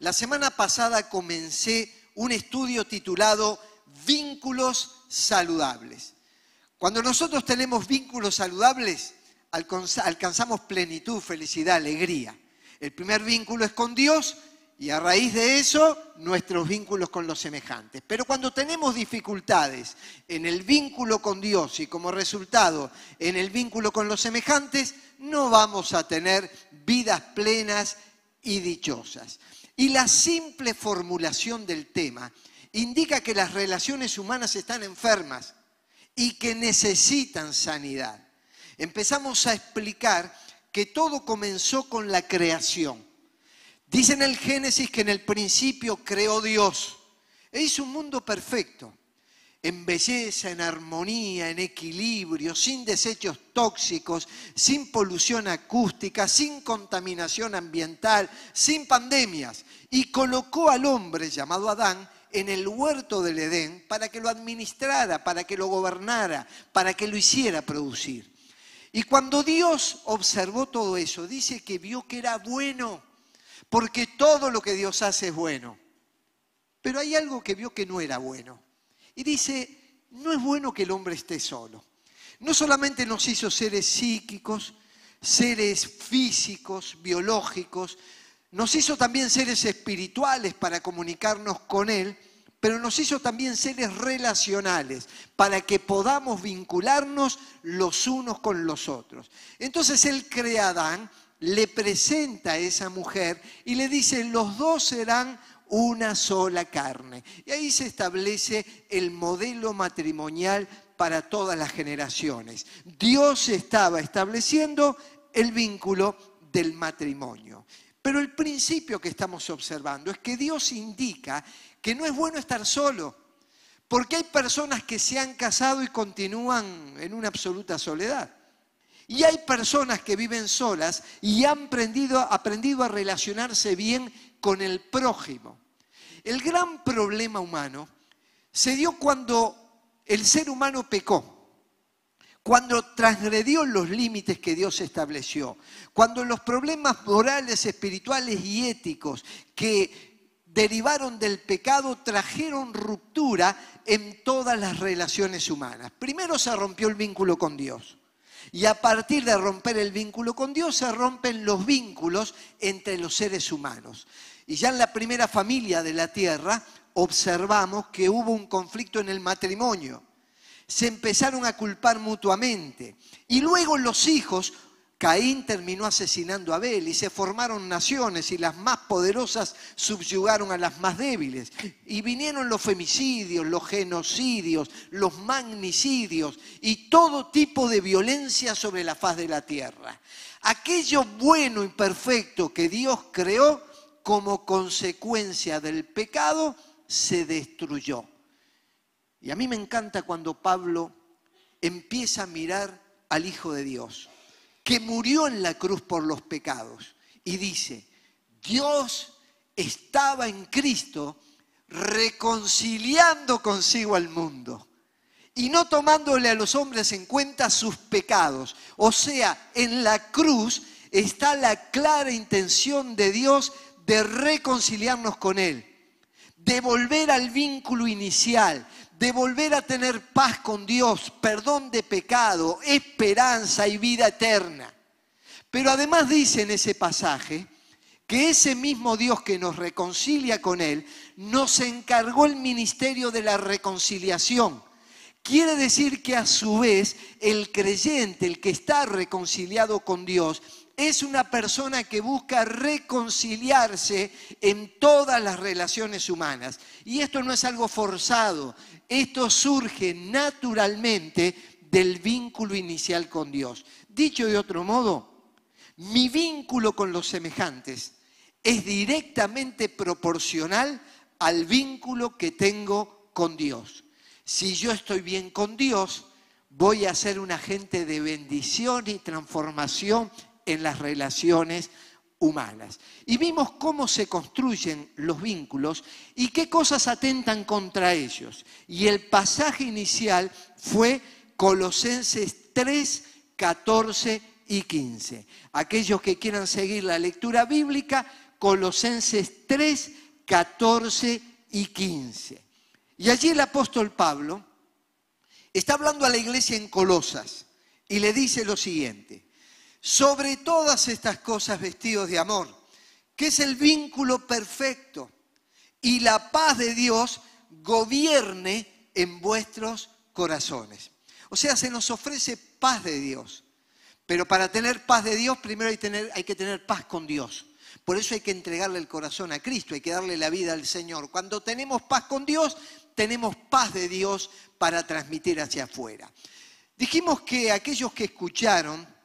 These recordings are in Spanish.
La semana pasada comencé un estudio titulado Vínculos saludables. Cuando nosotros tenemos vínculos saludables, alcanzamos plenitud, felicidad, alegría. El primer vínculo es con Dios y a raíz de eso nuestros vínculos con los semejantes. Pero cuando tenemos dificultades en el vínculo con Dios y como resultado en el vínculo con los semejantes, no vamos a tener vidas plenas y dichosas. Y la simple formulación del tema indica que las relaciones humanas están enfermas y que necesitan sanidad. Empezamos a explicar que todo comenzó con la creación. Dice en el Génesis que en el principio creó Dios e hizo un mundo perfecto en belleza, en armonía, en equilibrio, sin desechos tóxicos, sin polución acústica, sin contaminación ambiental, sin pandemias. Y colocó al hombre llamado Adán en el huerto del Edén para que lo administrara, para que lo gobernara, para que lo hiciera producir. Y cuando Dios observó todo eso, dice que vio que era bueno, porque todo lo que Dios hace es bueno. Pero hay algo que vio que no era bueno. Y dice, no es bueno que el hombre esté solo. No solamente nos hizo seres psíquicos, seres físicos, biológicos, nos hizo también seres espirituales para comunicarnos con Él, pero nos hizo también seres relacionales para que podamos vincularnos los unos con los otros. Entonces Él crea a Adán, le presenta a esa mujer y le dice, los dos serán una sola carne. Y ahí se establece el modelo matrimonial para todas las generaciones. Dios estaba estableciendo el vínculo del matrimonio. Pero el principio que estamos observando es que Dios indica que no es bueno estar solo, porque hay personas que se han casado y continúan en una absoluta soledad. Y hay personas que viven solas y han aprendido, aprendido a relacionarse bien con el prójimo. El gran problema humano se dio cuando el ser humano pecó, cuando transgredió los límites que Dios estableció, cuando los problemas morales, espirituales y éticos que derivaron del pecado trajeron ruptura en todas las relaciones humanas. Primero se rompió el vínculo con Dios. Y a partir de romper el vínculo con Dios se rompen los vínculos entre los seres humanos. Y ya en la primera familia de la tierra observamos que hubo un conflicto en el matrimonio. Se empezaron a culpar mutuamente. Y luego los hijos, Caín terminó asesinando a Abel y se formaron naciones y las más poderosas subyugaron a las más débiles. Y vinieron los femicidios, los genocidios, los magnicidios y todo tipo de violencia sobre la faz de la tierra. Aquello bueno y perfecto que Dios creó como consecuencia del pecado se destruyó. Y a mí me encanta cuando Pablo empieza a mirar al Hijo de Dios, que murió en la cruz por los pecados, y dice, Dios estaba en Cristo reconciliando consigo al mundo y no tomándole a los hombres en cuenta sus pecados. O sea, en la cruz está la clara intención de Dios de reconciliarnos con Él, de volver al vínculo inicial, de volver a tener paz con Dios, perdón de pecado, esperanza y vida eterna. Pero además dice en ese pasaje que ese mismo Dios que nos reconcilia con Él, nos encargó el ministerio de la reconciliación. Quiere decir que a su vez el creyente, el que está reconciliado con Dios, es una persona que busca reconciliarse en todas las relaciones humanas. Y esto no es algo forzado, esto surge naturalmente del vínculo inicial con Dios. Dicho de otro modo, mi vínculo con los semejantes es directamente proporcional al vínculo que tengo con Dios. Si yo estoy bien con Dios, voy a ser un agente de bendición y transformación en las relaciones humanas. Y vimos cómo se construyen los vínculos y qué cosas atentan contra ellos. Y el pasaje inicial fue Colosenses 3, 14 y 15. Aquellos que quieran seguir la lectura bíblica, Colosenses 3, 14 y 15. Y allí el apóstol Pablo está hablando a la iglesia en Colosas y le dice lo siguiente, sobre todas estas cosas vestidos de amor, que es el vínculo perfecto, y la paz de Dios gobierne en vuestros corazones. O sea, se nos ofrece paz de Dios. Pero para tener paz de Dios, primero hay, hay, que tener paz con Dios. Por eso hay que entregarle el corazón a Cristo, hay que darle la vida al Señor. Cuando tenemos paz con Dios, tenemos paz de Dios para transmitir hacia afuera. Dijimos que aquellos que escucharon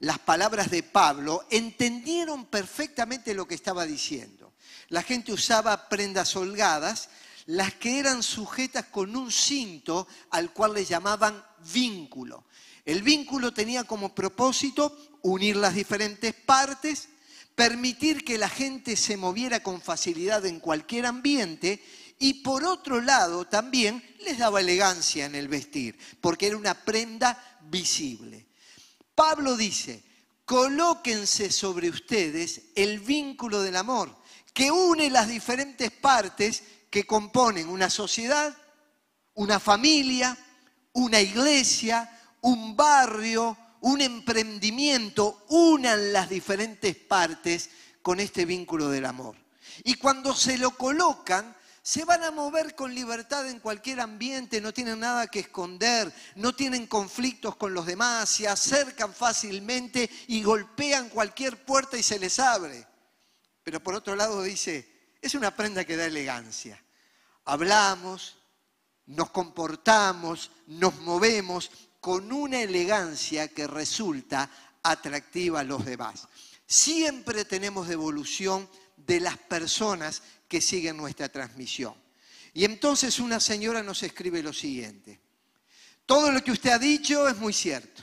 las palabras de Pablo entendieron perfectamente lo que estaba diciendo. La gente usaba prendas holgadas, las que eran sujetas con un cinto al cual le llamaban vínculo. El vínculo tenía como propósito unir las diferentes partes, permitir que la gente se moviera con facilidad en cualquier ambiente y por otro lado también les daba elegancia en el vestir, porque era una prenda visible. Pablo dice, colóquense sobre ustedes el vínculo del amor, que une las diferentes partes que componen una sociedad, una familia, una iglesia, un barrio, un emprendimiento, unan las diferentes partes con este vínculo del amor. Y cuando se lo colocan, se van a mover con libertad en cualquier ambiente, no tienen nada que esconder, no tienen conflictos con los demás, se acercan fácilmente y golpean cualquier puerta y se les abre. Pero por otro lado dice, es una prenda que da elegancia. Hablamos, nos comportamos, nos movemos con una elegancia que resulta atractiva a los demás. Siempre tenemos devolución de las personas que siguen nuestra transmisión. Y entonces una señora nos escribe lo siguiente. Todo lo que usted ha dicho es muy cierto.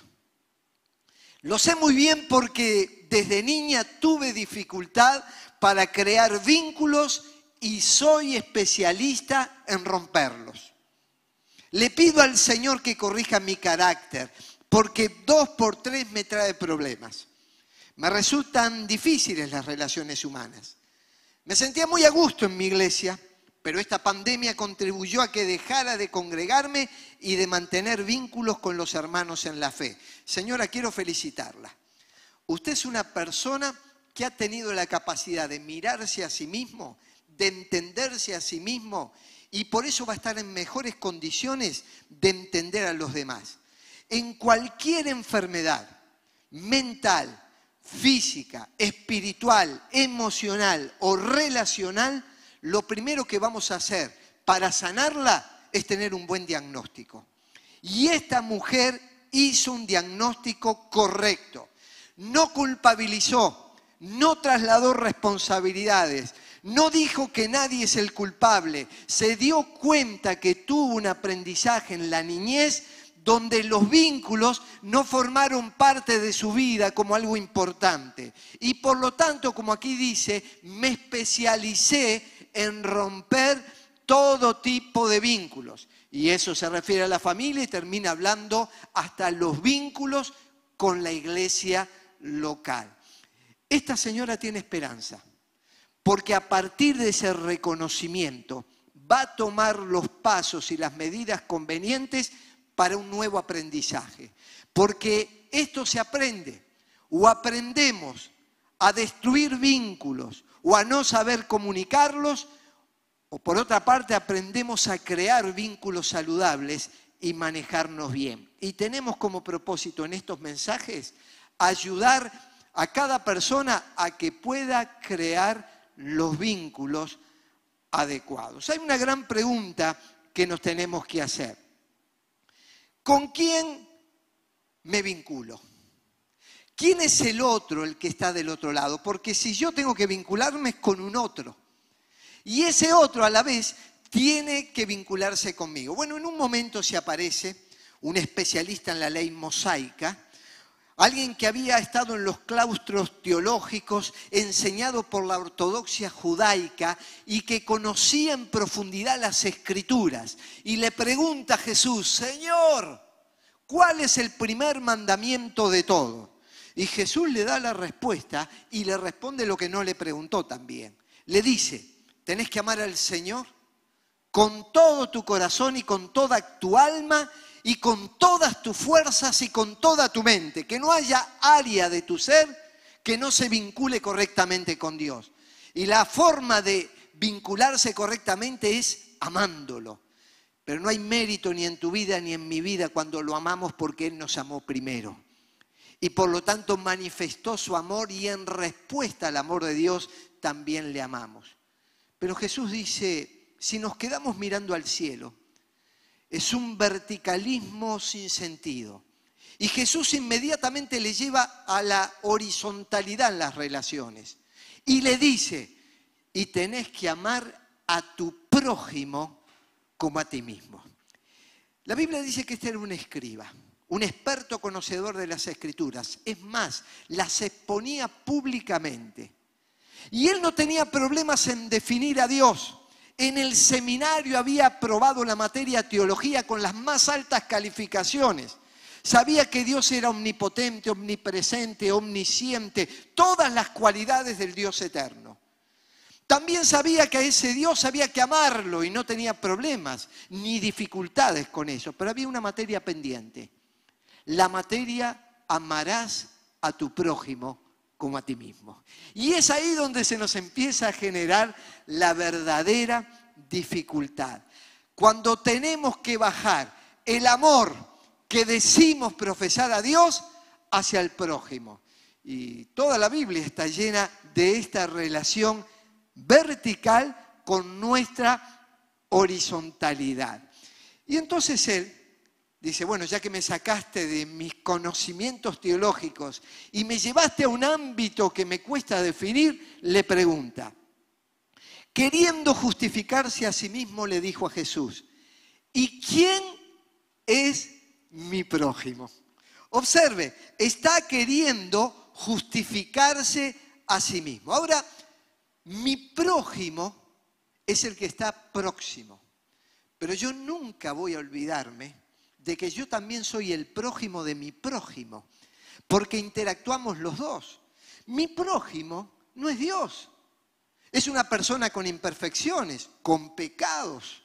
Lo sé muy bien porque desde niña tuve dificultad para crear vínculos y soy especialista en romperlos. Le pido al Señor que corrija mi carácter, porque dos por tres me trae problemas. Me resultan difíciles las relaciones humanas. Me sentía muy a gusto en mi iglesia, pero esta pandemia contribuyó a que dejara de congregarme y de mantener vínculos con los hermanos en la fe. Señora, quiero felicitarla. Usted es una persona que ha tenido la capacidad de mirarse a sí mismo, de entenderse a sí mismo y por eso va a estar en mejores condiciones de entender a los demás. En cualquier enfermedad mental, física, espiritual, emocional o relacional, lo primero que vamos a hacer para sanarla es tener un buen diagnóstico. Y esta mujer hizo un diagnóstico correcto. No culpabilizó, no trasladó responsabilidades, no dijo que nadie es el culpable. Se dio cuenta que tuvo un aprendizaje en la niñez donde los vínculos no formaron parte de su vida como algo importante. Y por lo tanto, como aquí dice, me especialicé en romper todo tipo de vínculos. Y eso se refiere a la familia y termina hablando hasta los vínculos con la iglesia local. Esta señora tiene esperanza, porque a partir de ese reconocimiento va a tomar los pasos y las medidas convenientes para un nuevo aprendizaje. Porque esto se aprende. O aprendemos a destruir vínculos o a no saber comunicarlos, o por otra parte aprendemos a crear vínculos saludables y manejarnos bien. Y tenemos como propósito en estos mensajes ayudar a cada persona a que pueda crear los vínculos adecuados. Hay una gran pregunta que nos tenemos que hacer. ¿Con quién me vinculo? ¿Quién es el otro, el que está del otro lado? Porque si yo tengo que vincularme es con un otro. Y ese otro a la vez tiene que vincularse conmigo. Bueno, en un momento se aparece un especialista en la ley mosaica, alguien que había estado en los claustros teológicos, enseñado por la ortodoxia judaica y que conocía en profundidad las escrituras. Y le pregunta a Jesús, Señor, ¿cuál es el primer mandamiento de todo? Y Jesús le da la respuesta y le responde lo que no le preguntó también. Le dice, tenés que amar al Señor con todo tu corazón y con toda tu alma y con todas tus fuerzas y con toda tu mente. Que no haya área de tu ser que no se vincule correctamente con Dios. Y la forma de vincularse correctamente es amándolo. Pero no hay mérito ni en tu vida ni en mi vida cuando lo amamos porque Él nos amó primero. Y por lo tanto manifestó su amor y en respuesta al amor de Dios también le amamos. Pero Jesús dice, si nos quedamos mirando al cielo, es un verticalismo sin sentido. Y Jesús inmediatamente le lleva a la horizontalidad en las relaciones. Y le dice, y tenés que amar a tu prójimo como a ti mismo. La Biblia dice que este era un escriba, un experto conocedor de las escrituras. Es más, las exponía públicamente. Y él no tenía problemas en definir a Dios. En el seminario había aprobado la materia teología con las más altas calificaciones. Sabía que Dios era omnipotente, omnipresente, omnisciente, todas las cualidades del Dios eterno. También sabía que a ese Dios había que amarlo y no tenía problemas ni dificultades con eso, pero había una materia pendiente. La materia amarás a tu prójimo como a ti mismo. Y es ahí donde se nos empieza a generar la verdadera dificultad. Cuando tenemos que bajar el amor que decimos profesar a Dios hacia el prójimo. Y toda la Biblia está llena de esta relación vertical con nuestra horizontalidad. Y entonces él dice, bueno, ya que me sacaste de mis conocimientos teológicos y me llevaste a un ámbito que me cuesta definir, le pregunta, queriendo justificarse a sí mismo, le dijo a Jesús, ¿y quién es mi prójimo. Observe, está queriendo justificarse a sí mismo. Ahora, mi prójimo es el que está próximo. Pero yo nunca voy a olvidarme de que yo también soy el prójimo de mi prójimo, porque interactuamos los dos. Mi prójimo no es Dios. Es una persona con imperfecciones, con pecados,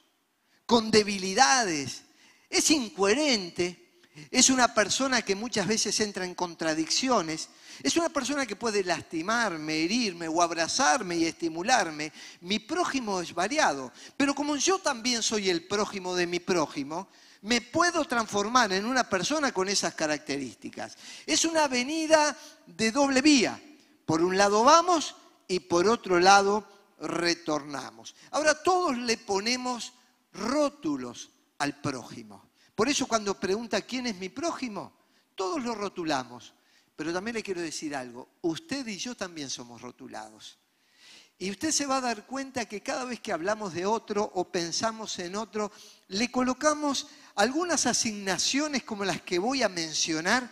con debilidades. Es incoherente, es una persona que muchas veces entra en contradicciones, es una persona que puede lastimarme, herirme o abrazarme y estimularme. Mi prójimo es variado, pero como yo también soy el prójimo de mi prójimo, me puedo transformar en una persona con esas características. Es una avenida de doble vía. Por un lado vamos y por otro lado retornamos. Ahora todos le ponemos rótulos al prójimo. Por eso cuando pregunta quién es mi prójimo, todos lo rotulamos. Pero también le quiero decir algo, usted y yo también somos rotulados. Y usted se va a dar cuenta que cada vez que hablamos de otro o pensamos en otro, le colocamos algunas asignaciones como las que voy a mencionar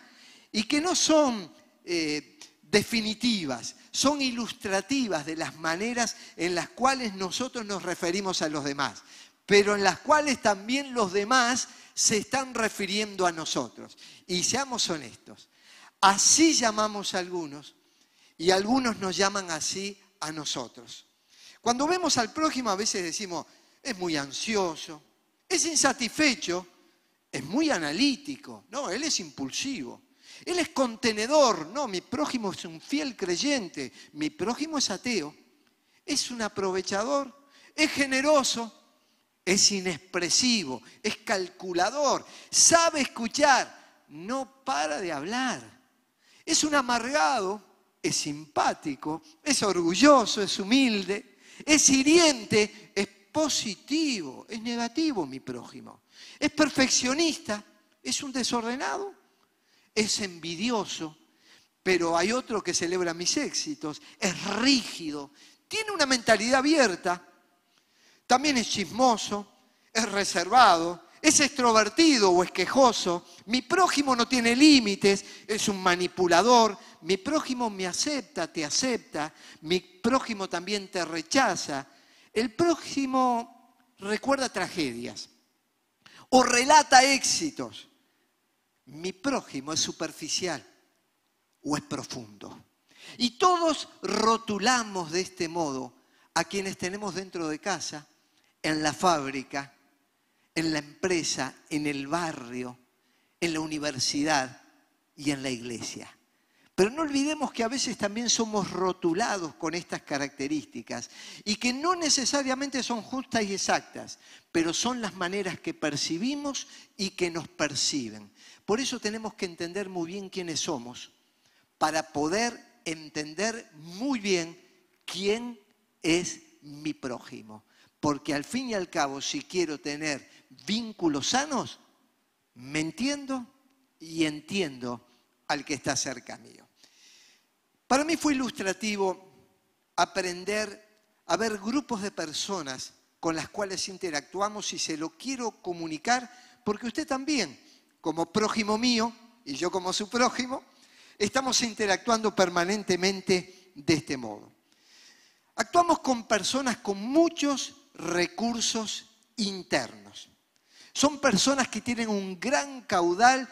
y que no son eh, definitivas, son ilustrativas de las maneras en las cuales nosotros nos referimos a los demás, pero en las cuales también los demás se están refiriendo a nosotros. Y seamos honestos, así llamamos a algunos y algunos nos llaman así a nosotros. Cuando vemos al prójimo a veces decimos, es muy ansioso, es insatisfecho, es muy analítico, no, él es impulsivo. Él es contenedor, no, mi prójimo es un fiel creyente, mi prójimo es ateo, es un aprovechador, es generoso, es inexpresivo, es calculador, sabe escuchar, no para de hablar. Es un amargado, es simpático, es orgulloso, es humilde, es hiriente, es positivo, es negativo mi prójimo. Es perfeccionista, es un desordenado, es envidioso, pero hay otro que celebra mis éxitos, es rígido, tiene una mentalidad abierta, también es chismoso, es reservado, es extrovertido o es quejoso. Mi prójimo no tiene límites, es un manipulador. Mi prójimo me acepta, te acepta. Mi prójimo también te rechaza. El prójimo recuerda tragedias o relata éxitos. Mi prójimo es superficial, o es profundo. Y todos rotulamos de este modo a quienes tenemos dentro de casa, en la fábrica, en la empresa, en el barrio, en la universidad y en la iglesia. Pero no olvidemos que a veces también somos rotulados con estas características y que no necesariamente son justas y exactas, pero son las maneras que percibimos y que nos perciben. Por eso tenemos que entender muy bien quiénes somos para poder entender muy bien quién es mi prójimo. Porque al fin y al cabo, si quiero tener vínculos sanos, me entiendo y entiendo al que está cerca mío. Para mí fue ilustrativo aprender a ver grupos de personas con las cuales interactuamos y se lo quiero comunicar porque usted también, como prójimo mío y yo como su prójimo, estamos interactuando permanentemente de este modo. Actuamos con personas con muchos recursos internos. Son personas que tienen un gran caudal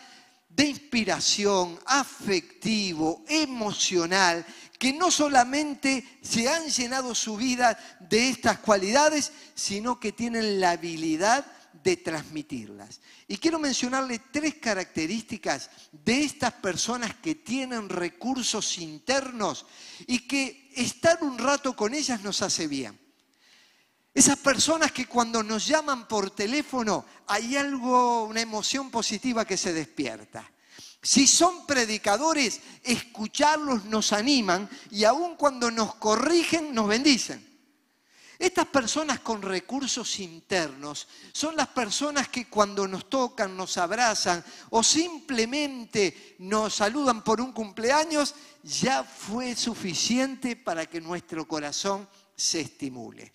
de inspiración, afectivo, emocional, que no solamente se han llenado su vida de estas cualidades, sino que tienen la habilidad de transmitirlas. Y quiero mencionarle tres características de estas personas que tienen recursos internos y que estar un rato con ellas nos hace bien. Esas personas que cuando nos llaman por teléfono hay algo, una emoción positiva que se despierta. Si son predicadores, escucharlos nos animan y aun cuando nos corrigen, nos bendicen. Estas personas con recursos internos son las personas que cuando nos tocan, nos abrazan o simplemente nos saludan por un cumpleaños, ya fue suficiente para que nuestro corazón se estimule.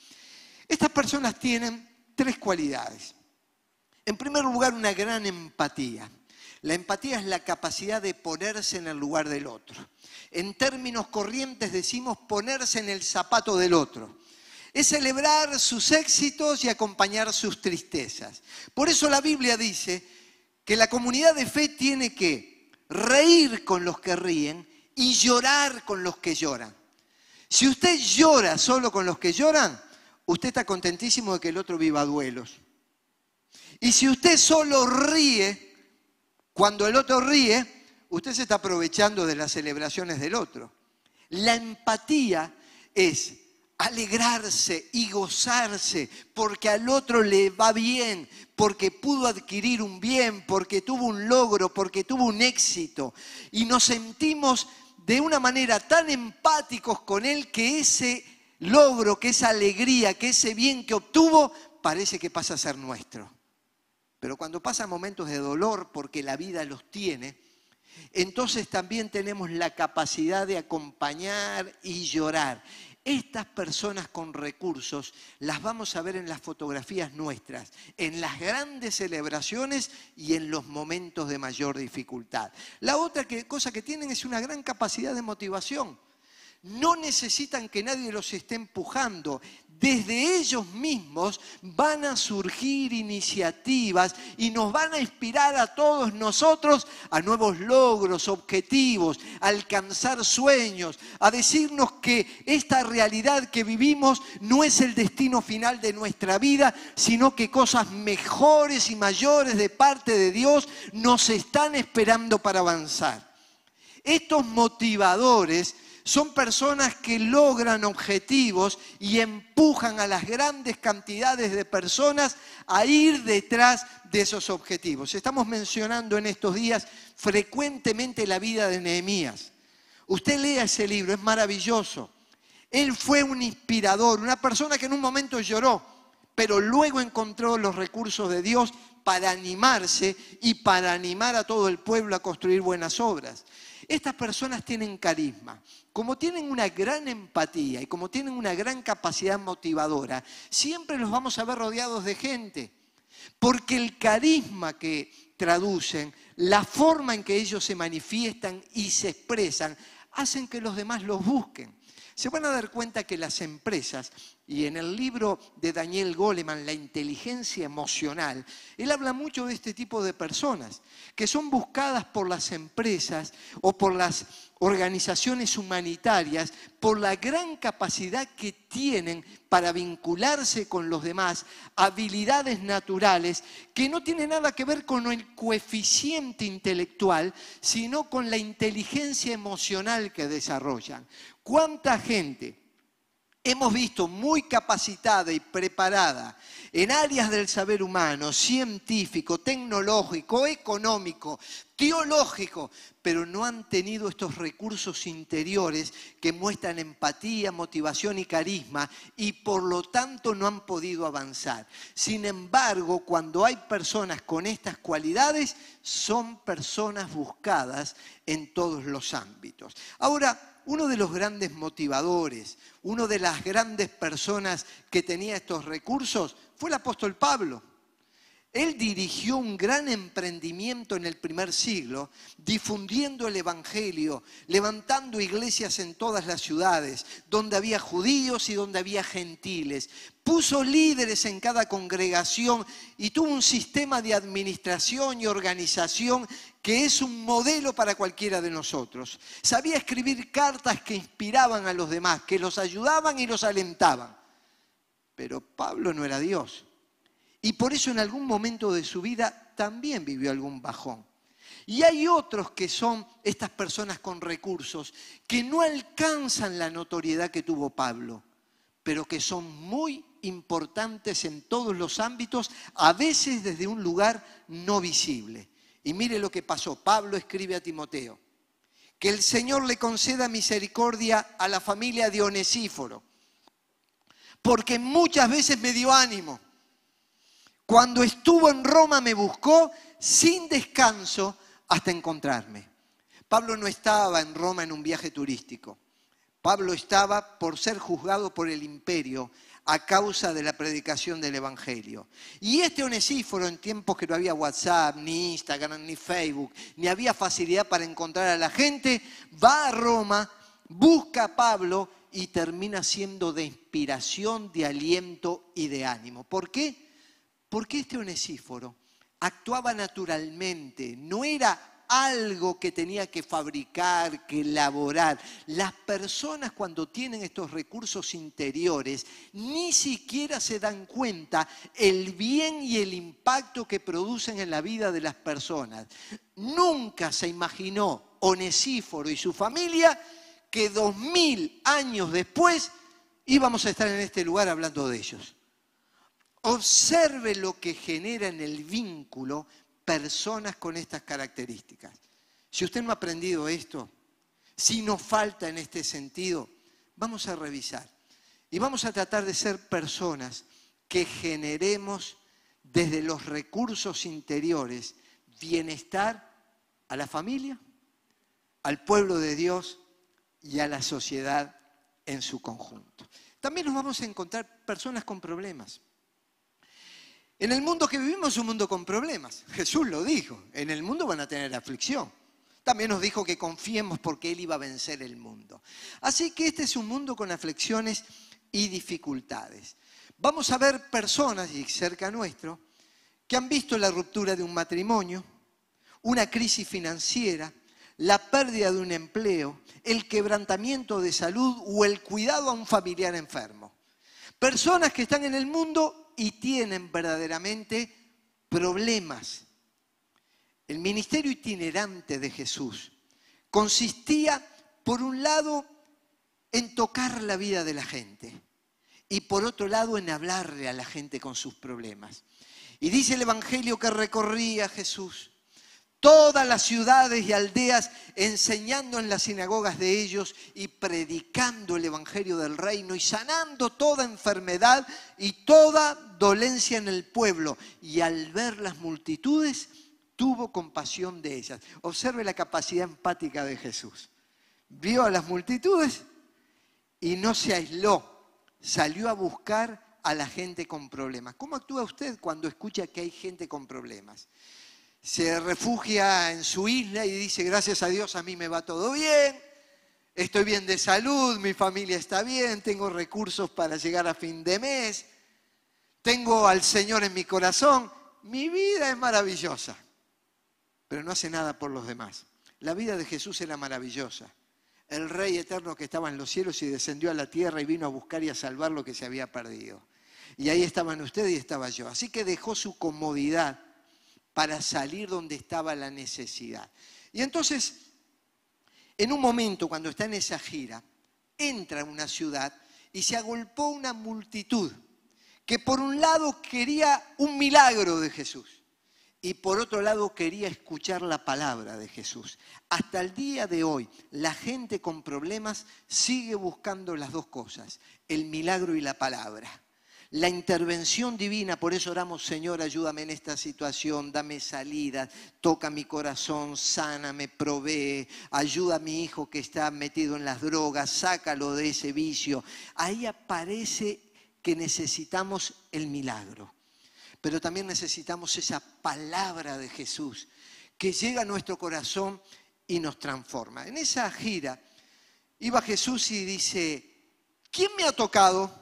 Estas personas tienen tres cualidades. En primer lugar, una gran empatía. La empatía es la capacidad de ponerse en el lugar del otro. En términos corrientes decimos ponerse en el zapato del otro. Es celebrar sus éxitos y acompañar sus tristezas. Por eso la Biblia dice que la comunidad de fe tiene que reír con los que ríen y llorar con los que lloran. Si usted llora solo con los que lloran, usted está contentísimo de que el otro viva duelos. Y si usted solo ríe, cuando el otro ríe, usted se está aprovechando de las celebraciones del otro. La empatía es alegrarse y gozarse porque al otro le va bien, porque pudo adquirir un bien, porque tuvo un logro, porque tuvo un éxito. Y nos sentimos de una manera tan empáticos con él que ese logro, que esa alegría, que ese bien que obtuvo, parece que pasa a ser nuestro. Pero cuando pasan momentos de dolor, porque la vida los tiene, entonces también tenemos la capacidad de acompañar y llorar. Estas personas con recursos las vamos a ver en las fotografías nuestras, en las grandes celebraciones y en los momentos de mayor dificultad. La otra cosa que tienen es una gran capacidad de motivación no necesitan que nadie los esté empujando. Desde ellos mismos van a surgir iniciativas y nos van a inspirar a todos nosotros a nuevos logros, objetivos, a alcanzar sueños, a decirnos que esta realidad que vivimos no es el destino final de nuestra vida, sino que cosas mejores y mayores de parte de Dios nos están esperando para avanzar. Estos motivadores son personas que logran objetivos y empujan a las grandes cantidades de personas a ir detrás de esos objetivos. Estamos mencionando en estos días frecuentemente la vida de Nehemías. Usted lea ese libro, es maravilloso. Él fue un inspirador, una persona que en un momento lloró, pero luego encontró los recursos de Dios para animarse y para animar a todo el pueblo a construir buenas obras. Estas personas tienen carisma. Como tienen una gran empatía y como tienen una gran capacidad motivadora, siempre los vamos a ver rodeados de gente. Porque el carisma que traducen, la forma en que ellos se manifiestan y se expresan, hacen que los demás los busquen. Se van a dar cuenta que las empresas y en el libro de Daniel Goleman, La inteligencia emocional, él habla mucho de este tipo de personas que son buscadas por las empresas o por las organizaciones humanitarias por la gran capacidad que tienen para vincularse con los demás, habilidades naturales que no tienen nada que ver con el coeficiente intelectual, sino con la inteligencia emocional que desarrollan. ¿Cuánta gente hemos visto muy capacitada y preparada en áreas del saber humano, científico, tecnológico, económico, teológico, pero no han tenido estos recursos interiores que muestran empatía, motivación y carisma y por lo tanto no han podido avanzar. Sin embargo, cuando hay personas con estas cualidades, son personas buscadas en todos los ámbitos. Ahora, uno de los grandes motivadores, una de las grandes personas que tenía estos recursos fue el apóstol Pablo. Él dirigió un gran emprendimiento en el primer siglo, difundiendo el Evangelio, levantando iglesias en todas las ciudades, donde había judíos y donde había gentiles. Puso líderes en cada congregación y tuvo un sistema de administración y organización que es un modelo para cualquiera de nosotros. Sabía escribir cartas que inspiraban a los demás, que los ayudaban y los alentaban. Pero Pablo no era Dios. Y por eso en algún momento de su vida también vivió algún bajón. Y hay otros que son estas personas con recursos que no alcanzan la notoriedad que tuvo Pablo, pero que son muy importantes en todos los ámbitos, a veces desde un lugar no visible. Y mire lo que pasó. Pablo escribe a Timoteo, que el Señor le conceda misericordia a la familia de Onesíforo, porque muchas veces me dio ánimo cuando estuvo en Roma me buscó sin descanso hasta encontrarme. Pablo no estaba en Roma en un viaje turístico. Pablo estaba por ser juzgado por el imperio a causa de la predicación del Evangelio. Y este Onesíforo, en tiempos que no había WhatsApp, ni Instagram, ni Facebook, ni había facilidad para encontrar a la gente, va a Roma, busca a Pablo y termina siendo de inspiración, de aliento y de ánimo. ¿Por qué? Porque este Onesíforo actuaba naturalmente, no era algo que tenía que fabricar, que elaborar. Las personas cuando tienen estos recursos interiores ni siquiera se dan cuenta el bien y el impacto que producen en la vida de las personas. Nunca se imaginó Onesíforo y su familia que dos mil años después íbamos a estar en este lugar hablando de ellos. Observe lo que genera en el vínculo personas con estas características. Si usted no ha aprendido esto, si nos falta en este sentido, vamos a revisar y vamos a tratar de ser personas que generemos desde los recursos interiores bienestar a la familia, al pueblo de Dios y a la sociedad en su conjunto. También nos vamos a encontrar personas con problemas. En el mundo que vivimos es un mundo con problemas. Jesús lo dijo, en el mundo van a tener aflicción. También nos dijo que confiemos porque Él iba a vencer el mundo. Así que este es un mundo con aflicciones y dificultades. Vamos a ver personas, y cerca nuestro, que han visto la ruptura de un matrimonio, una crisis financiera, la pérdida de un empleo, el quebrantamiento de salud o el cuidado a un familiar enfermo. Personas que están en el mundo y tienen verdaderamente problemas. El ministerio itinerante de Jesús consistía, por un lado, en tocar la vida de la gente y por otro lado en hablarle a la gente con sus problemas. Y dice el Evangelio que recorría Jesús todas las ciudades y aldeas, enseñando en las sinagogas de ellos y predicando el Evangelio del Reino y sanando toda enfermedad y toda dolencia en el pueblo. Y al ver las multitudes, tuvo compasión de ellas. Observe la capacidad empática de Jesús. Vio a las multitudes y no se aisló, salió a buscar a la gente con problemas. ¿Cómo actúa usted cuando escucha que hay gente con problemas? Se refugia en su isla y dice, gracias a Dios a mí me va todo bien, Estoy bien de salud, mi familia está bien, tengo recursos para llegar a fin de mes, tengo al Señor en mi corazón. Mi vida es maravillosa, pero no hace nada por los demás. La vida de Jesús era maravillosa. El Rey eterno que estaba en los cielos y descendió a la tierra y vino a buscar y a salvar lo que se había perdido. Y ahí estaban ustedes y estaba yo. Así que dejó su comodidad para salir donde estaba la necesidad. Y entonces en un momento, cuando está en esa gira, entra a una ciudad y se agolpó una multitud que por un lado quería un milagro de Jesús y por otro lado quería escuchar la palabra de Jesús. Hasta el día de hoy, la gente con problemas sigue buscando las dos cosas, el milagro y la palabra la intervención divina, por eso oramos, Señor, ayúdame en esta situación, dame salida, toca mi corazón, sáname, provee, ayuda a mi hijo que está metido en las drogas, sácalo de ese vicio. Ahí aparece que necesitamos el milagro, pero también necesitamos esa palabra de Jesús que llega a nuestro corazón y nos transforma. En esa gira iba Jesús y dice, ¿quién me ha tocado?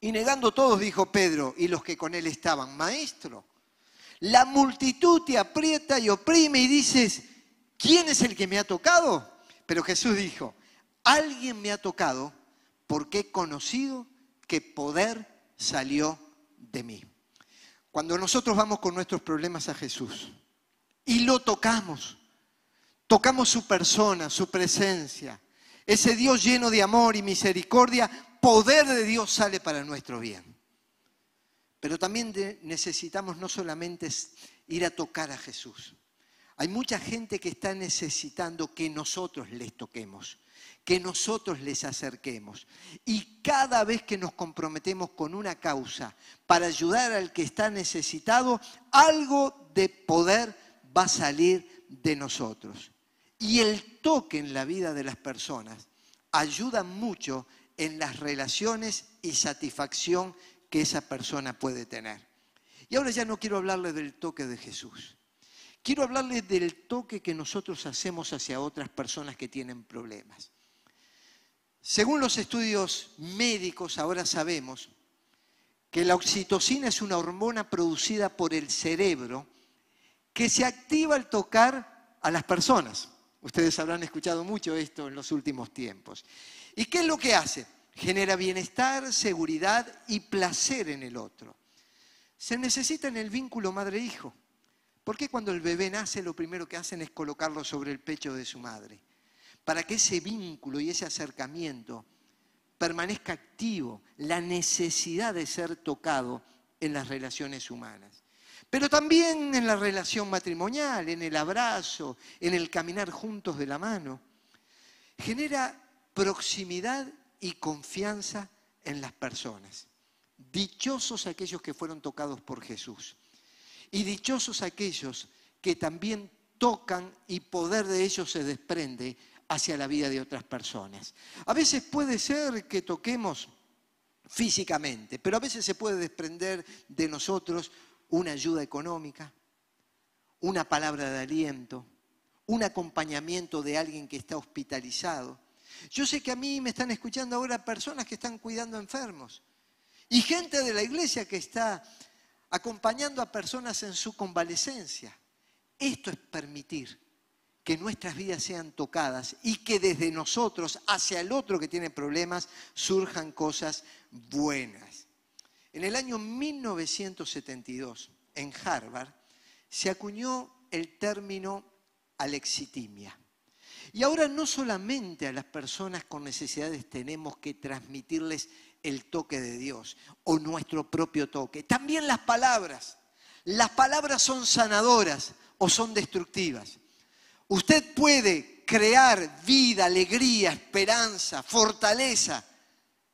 Y negando todos, dijo Pedro y los que con él estaban, maestro, la multitud te aprieta y oprime y dices, ¿quién es el que me ha tocado? Pero Jesús dijo, alguien me ha tocado porque he conocido que poder salió de mí. Cuando nosotros vamos con nuestros problemas a Jesús y lo tocamos, tocamos su persona, su presencia, ese Dios lleno de amor y misericordia, poder de Dios sale para nuestro bien. Pero también necesitamos no solamente ir a tocar a Jesús. Hay mucha gente que está necesitando que nosotros les toquemos, que nosotros les acerquemos. Y cada vez que nos comprometemos con una causa para ayudar al que está necesitado, algo de poder va a salir de nosotros. Y el toque en la vida de las personas ayuda mucho en las relaciones y satisfacción que esa persona puede tener. Y ahora ya no quiero hablarle del toque de Jesús. Quiero hablarle del toque que nosotros hacemos hacia otras personas que tienen problemas. Según los estudios médicos, ahora sabemos que la oxitocina es una hormona producida por el cerebro que se activa al tocar a las personas. Ustedes habrán escuchado mucho esto en los últimos tiempos. ¿Y qué es lo que hace? Genera bienestar, seguridad y placer en el otro. Se necesita en el vínculo madre-hijo. ¿Por qué cuando el bebé nace lo primero que hacen es colocarlo sobre el pecho de su madre? Para que ese vínculo y ese acercamiento permanezca activo, la necesidad de ser tocado en las relaciones humanas. Pero también en la relación matrimonial, en el abrazo, en el caminar juntos de la mano. Genera proximidad y confianza en las personas. Dichosos aquellos que fueron tocados por Jesús. Y dichosos aquellos que también tocan y poder de ellos se desprende hacia la vida de otras personas. A veces puede ser que toquemos físicamente, pero a veces se puede desprender de nosotros una ayuda económica, una palabra de aliento, un acompañamiento de alguien que está hospitalizado, yo sé que a mí me están escuchando ahora personas que están cuidando enfermos y gente de la iglesia que está acompañando a personas en su convalecencia. Esto es permitir que nuestras vidas sean tocadas y que desde nosotros hacia el otro que tiene problemas surjan cosas buenas. En el año 1972, en Harvard, se acuñó el término alexitimia. Y ahora no solamente a las personas con necesidades tenemos que transmitirles el toque de Dios o nuestro propio toque, también las palabras. Las palabras son sanadoras o son destructivas. Usted puede crear vida, alegría, esperanza, fortaleza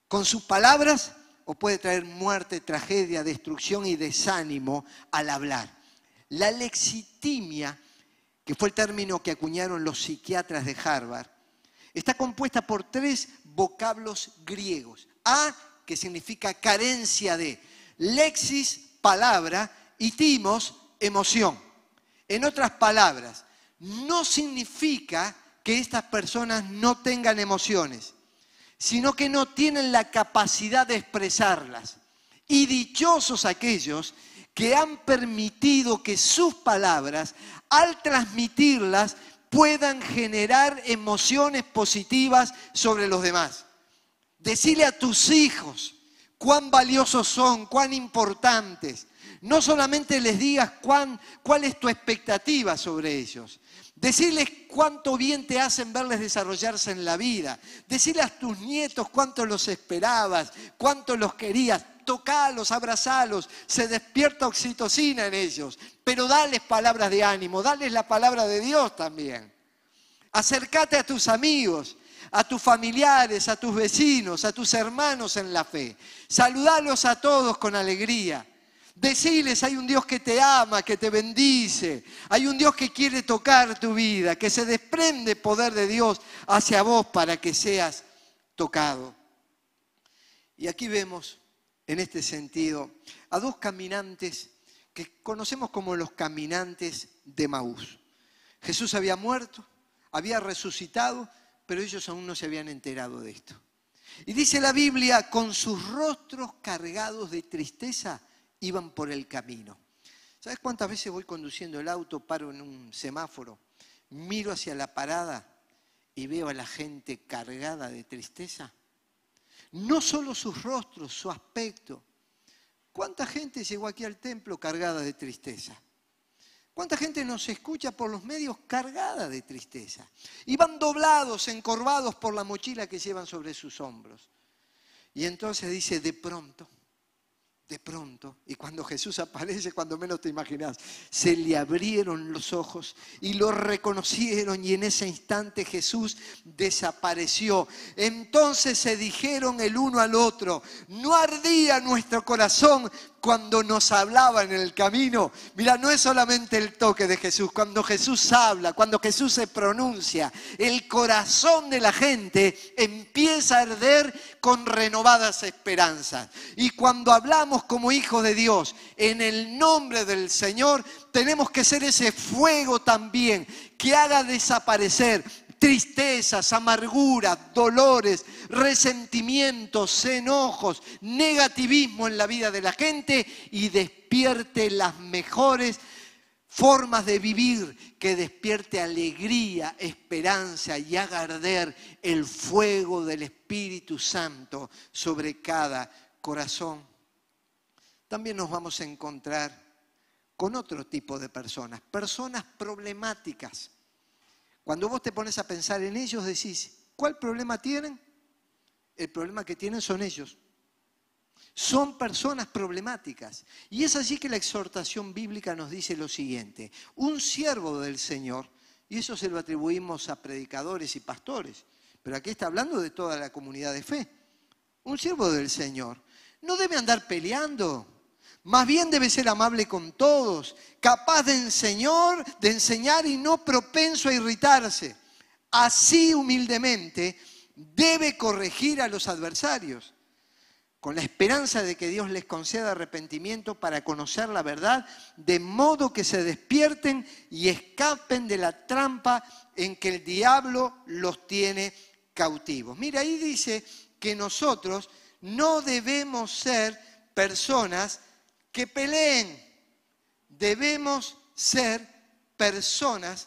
con sus palabras o puede traer muerte, tragedia, destrucción y desánimo al hablar. La lexitimia que fue el término que acuñaron los psiquiatras de Harvard, está compuesta por tres vocablos griegos. A, que significa carencia de, lexis, palabra, y timos, emoción. En otras palabras, no significa que estas personas no tengan emociones, sino que no tienen la capacidad de expresarlas. Y dichosos aquellos que han permitido que sus palabras, al transmitirlas, puedan generar emociones positivas sobre los demás. Decirle a tus hijos cuán valiosos son, cuán importantes. No solamente les digas cuán, cuál es tu expectativa sobre ellos. Decirles cuánto bien te hacen verles desarrollarse en la vida. Decirle a tus nietos cuánto los esperabas, cuánto los querías. Tocalos, abrazalos, se despierta oxitocina en ellos. Pero dales palabras de ánimo, dales la palabra de Dios también. Acércate a tus amigos, a tus familiares, a tus vecinos, a tus hermanos en la fe. Saludalos a todos con alegría. Deciles, hay un Dios que te ama, que te bendice. Hay un Dios que quiere tocar tu vida, que se desprende poder de Dios hacia vos para que seas tocado. Y aquí vemos, en este sentido, a dos caminantes que conocemos como los caminantes de Maús. Jesús había muerto, había resucitado, pero ellos aún no se habían enterado de esto. Y dice la Biblia, con sus rostros cargados de tristeza, iban por el camino. ¿Sabes cuántas veces voy conduciendo el auto, paro en un semáforo, miro hacia la parada y veo a la gente cargada de tristeza? No solo sus rostros, su aspecto. ¿Cuánta gente llegó aquí al templo cargada de tristeza? ¿Cuánta gente nos escucha por los medios cargada de tristeza? Y van doblados, encorvados por la mochila que llevan sobre sus hombros. Y entonces dice, de pronto, de pronto, y cuando Jesús aparece, cuando menos te imaginas, se le abrieron los ojos y lo reconocieron y en ese instante Jesús desapareció. Entonces se dijeron el uno al otro, no ardía nuestro corazón cuando nos hablaba en el camino. Mira, no es solamente el toque de Jesús, cuando Jesús habla, cuando Jesús se pronuncia, el corazón de la gente empieza a arder con renovadas esperanzas. Y cuando hablamos como hijos de Dios en el nombre del Señor, tenemos que ser ese fuego también que haga desaparecer tristezas, amarguras, dolores, resentimientos, enojos, negativismo en la vida de la gente y despierte las mejores formas de vivir, que despierte alegría, esperanza y haga arder el fuego del Espíritu Santo sobre cada corazón. También nos vamos a encontrar con otro tipo de personas, personas problemáticas cuando vos te pones a pensar en ellos, decís, ¿cuál problema tienen? El problema que tienen son ellos. Son personas problemáticas. Y es así que la exhortación bíblica nos dice lo siguiente. Un siervo del Señor, y eso se lo atribuimos a predicadores y pastores, pero aquí está hablando de toda la comunidad de fe. Un siervo del Señor no debe andar peleando, más bien debe ser amable con todos, capaz de enseñar, de enseñar y no propenso a irritarse. Así humildemente debe corregir a los adversarios, con la esperanza de que Dios les conceda arrepentimiento para conocer la verdad, de modo que se despierten y escapen de la trampa en que el diablo los tiene cautivos. Mira, ahí dice que nosotros no debemos ser personas que peleen. Debemos ser personas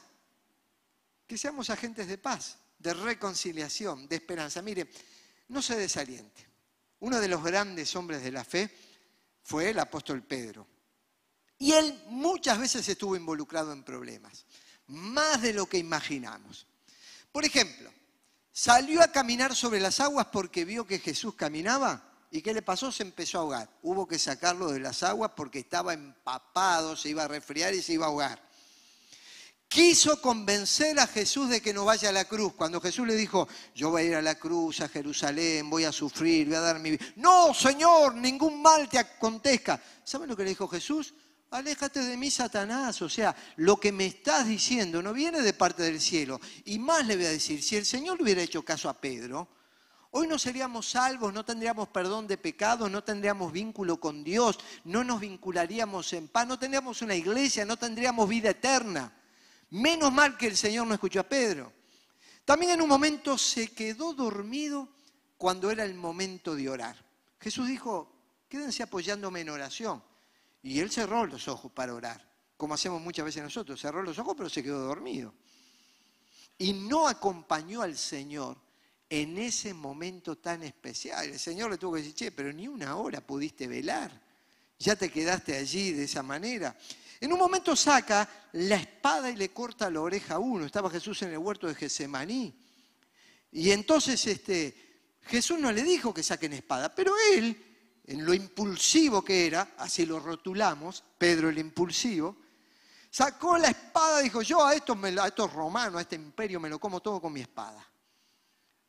que seamos agentes de paz, de reconciliación, de esperanza. Mire, no se desaliente. Uno de los grandes hombres de la fe fue el apóstol Pedro. Y él muchas veces estuvo involucrado en problemas, más de lo que imaginamos. Por ejemplo, salió a caminar sobre las aguas porque vio que Jesús caminaba ¿Y qué le pasó? Se empezó a ahogar. Hubo que sacarlo de las aguas porque estaba empapado, se iba a resfriar y se iba a ahogar. Quiso convencer a Jesús de que no vaya a la cruz. Cuando Jesús le dijo, yo voy a ir a la cruz, a Jerusalén, voy a sufrir, voy a dar mi vida. No, Señor, ningún mal te acontezca. ¿Saben lo que le dijo Jesús? Aléjate de mí, Satanás. O sea, lo que me estás diciendo no viene de parte del cielo. Y más le voy a decir, si el Señor le hubiera hecho caso a Pedro, Hoy no seríamos salvos, no tendríamos perdón de pecados, no tendríamos vínculo con Dios, no nos vincularíamos en paz, no tendríamos una iglesia, no tendríamos vida eterna. Menos mal que el Señor no escuchó a Pedro. También en un momento se quedó dormido cuando era el momento de orar. Jesús dijo, quédense apoyándome en oración. Y él cerró los ojos para orar, como hacemos muchas veces nosotros. Cerró los ojos pero se quedó dormido. Y no acompañó al Señor en ese momento tan especial. El Señor le tuvo que decir, che, pero ni una hora pudiste velar. Ya te quedaste allí de esa manera. En un momento saca la espada y le corta la oreja a uno. Estaba Jesús en el huerto de Getsemaní. Y entonces este, Jesús no le dijo que saquen espada, pero él, en lo impulsivo que era, así lo rotulamos, Pedro el impulsivo, sacó la espada y dijo, yo a estos, a estos romanos, a este imperio me lo como todo con mi espada.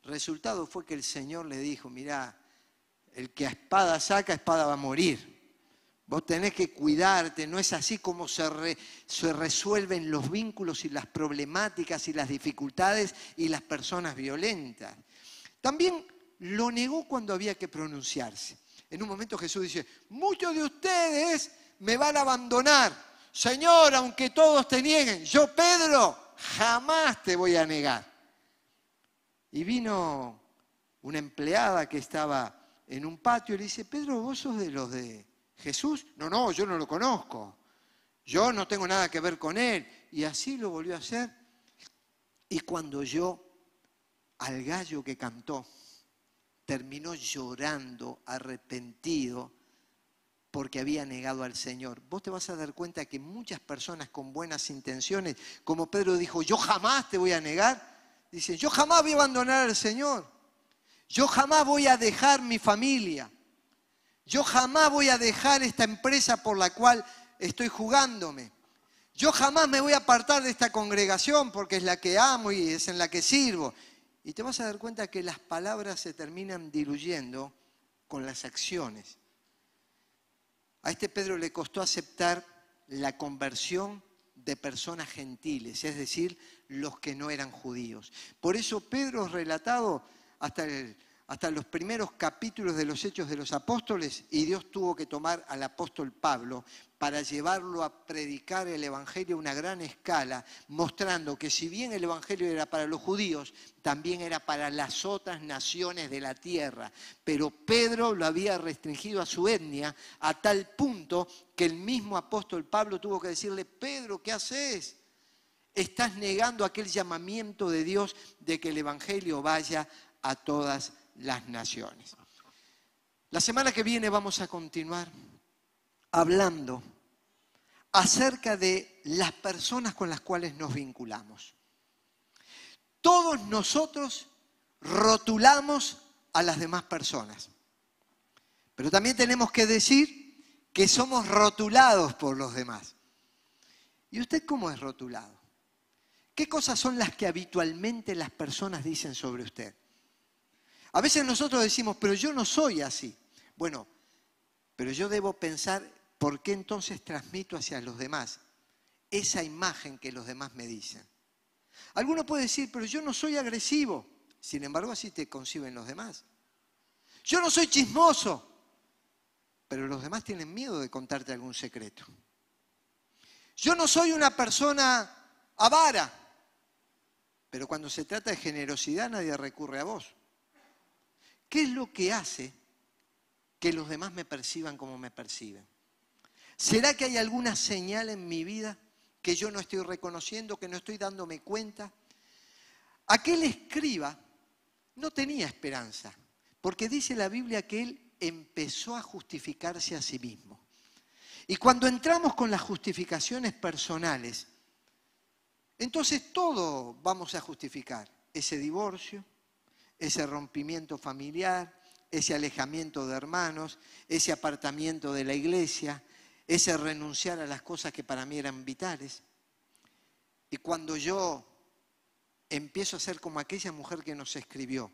Resultado fue que el Señor le dijo, mira, el que a espada saca, espada va a morir. Vos tenés que cuidarte, no es así como se, se, resuelven los vínculos y las problemáticas y las dificultades y las personas violentas. También lo negó cuando había que pronunciarse. En un momento Jesús dice, muchos de ustedes me van a abandonar. Señor, aunque todos te nieguen, yo Pedro jamás te voy a negar. Y vino una empleada que estaba en un patio y le dice, Pedro, vos sos de los de Jesús, no, no, yo no lo conozco. Yo no tengo nada que ver con él. Y así lo volvió a hacer. Y cuando yo al gallo que cantó, terminó llorando, arrepentido, porque había negado al Señor. Vos te vas a dar cuenta que muchas personas con buenas intenciones, como Pedro dijo, yo jamás te voy a negar, dicen, yo jamás voy a abandonar al Señor. Yo jamás voy a dejar mi familia. Yo jamás voy a dejar esta empresa por la cual estoy jugándome. Yo jamás me voy a apartar de esta congregación porque es la que amo y es en la que sirvo. Y te vas a dar cuenta que las palabras se terminan diluyendo con las acciones. A este Pedro le costó aceptar la conversión de personas gentiles, es decir, los que no eran judíos. Por eso Pedro es relatado hasta hasta los primeros capítulos de los Hechos de los Apóstoles y Dios tuvo que tomar al apóstol Pablo para llevarlo a predicar el Evangelio a una gran escala, mostrando que si bien el Evangelio era para los judíos, también era para las otras naciones de la tierra. Pero Pedro lo había restringido a su etnia a tal punto que el mismo apóstol Pablo tuvo que decirle, Pedro, ¿qué haces? Estás negando aquel llamamiento de Dios de que el Evangelio vaya a todas las naciones. La semana que viene vamos a continuar hablando acerca de las personas con las cuales nos vinculamos. Todos nosotros rotulamos a las demás personas, pero también tenemos que decir que somos rotulados por los demás. ¿Y usted cómo es rotulado? ¿Qué cosas son las que habitualmente las personas dicen sobre usted? A veces nosotros decimos, pero yo no soy así. Bueno, pero yo debo pensar por qué entonces transmito hacia los demás esa imagen que los demás me dicen. Alguno puede decir, pero yo no soy agresivo. Sin embargo, así te conciben los demás. Yo no soy chismoso, pero los demás tienen miedo de contarte algún secreto. Yo no soy una persona avara, pero cuando se trata de generosidad nadie recurre a vos. ¿Qué es lo que hace que los demás me perciban como me perciben? ¿Será que hay alguna señal en mi vida que yo no estoy reconociendo, que no estoy dándome cuenta? Aquel escriba no tenía esperanza, porque dice la Biblia que él empezó a justificarse a sí mismo. Y cuando entramos con las justificaciones personales, entonces todo vamos a justificar. Ese divorcio, ese rompimiento familiar, ese alejamiento de hermanos, ese apartamiento de la iglesia, ese renunciar a las cosas que para mí eran vitales. Y cuando yo empiezo a ser como aquella mujer que nos escribió,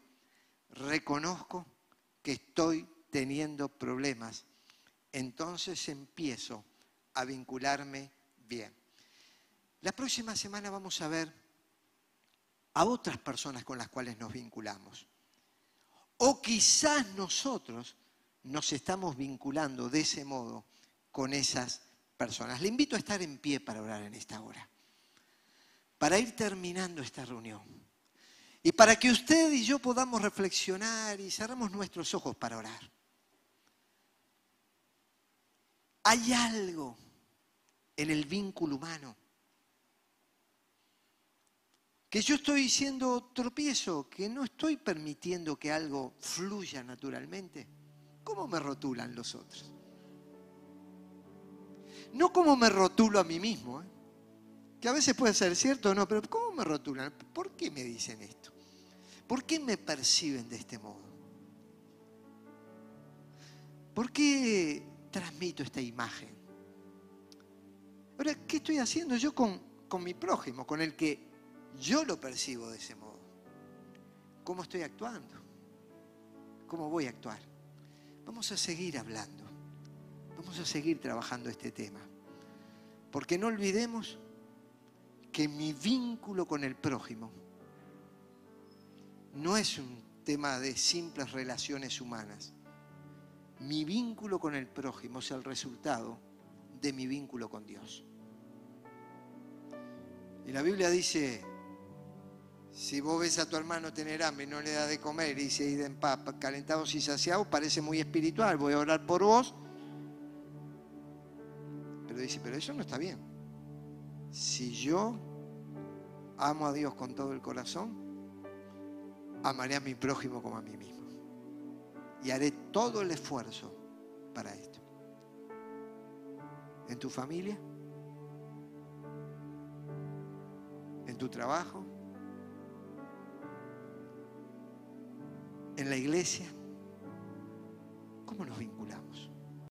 reconozco que estoy teniendo problemas, entonces empiezo a vincularme bien. La próxima semana vamos a ver a otras personas con las cuales nos vinculamos. O quizás nosotros nos estamos vinculando de ese modo con esas personas. Le invito a estar en pie para orar en esta hora, para ir terminando esta reunión. Y para que usted y yo podamos reflexionar y cerramos nuestros ojos para orar. Hay algo en el vínculo humano que yo estoy siendo tropiezo, que no estoy permitiendo que algo fluya naturalmente. ¿Cómo me rotulan los otros? No como me rotulo a mí mismo, ¿eh? que a veces puede ser cierto o no, pero ¿cómo me rotulan? ¿Por qué me dicen esto? ¿Por qué me perciben de este modo? ¿Por qué transmito esta imagen? Ahora, ¿qué estoy haciendo yo con, con mi prójimo, con el que yo lo percibo de ese modo? ¿Cómo estoy actuando? ¿Cómo voy a actuar? Vamos a seguir hablando. Vamos a seguir trabajando este tema. Porque no olvidemos que mi vínculo con el prójimo no es un tema de simples relaciones humanas. Mi vínculo con el prójimo es el resultado de mi vínculo con Dios. Y la Biblia dice, si vos ves a tu hermano tener hambre y no le das de comer y se en paz, calentados y saciados, parece muy espiritual, voy a orar por vos pero dice, pero eso no está bien. Si yo amo a Dios con todo el corazón, amaré a mi prójimo como a mí mismo. Y haré todo el esfuerzo para esto. En tu familia, en tu trabajo, en la iglesia, ¿cómo nos vinculamos?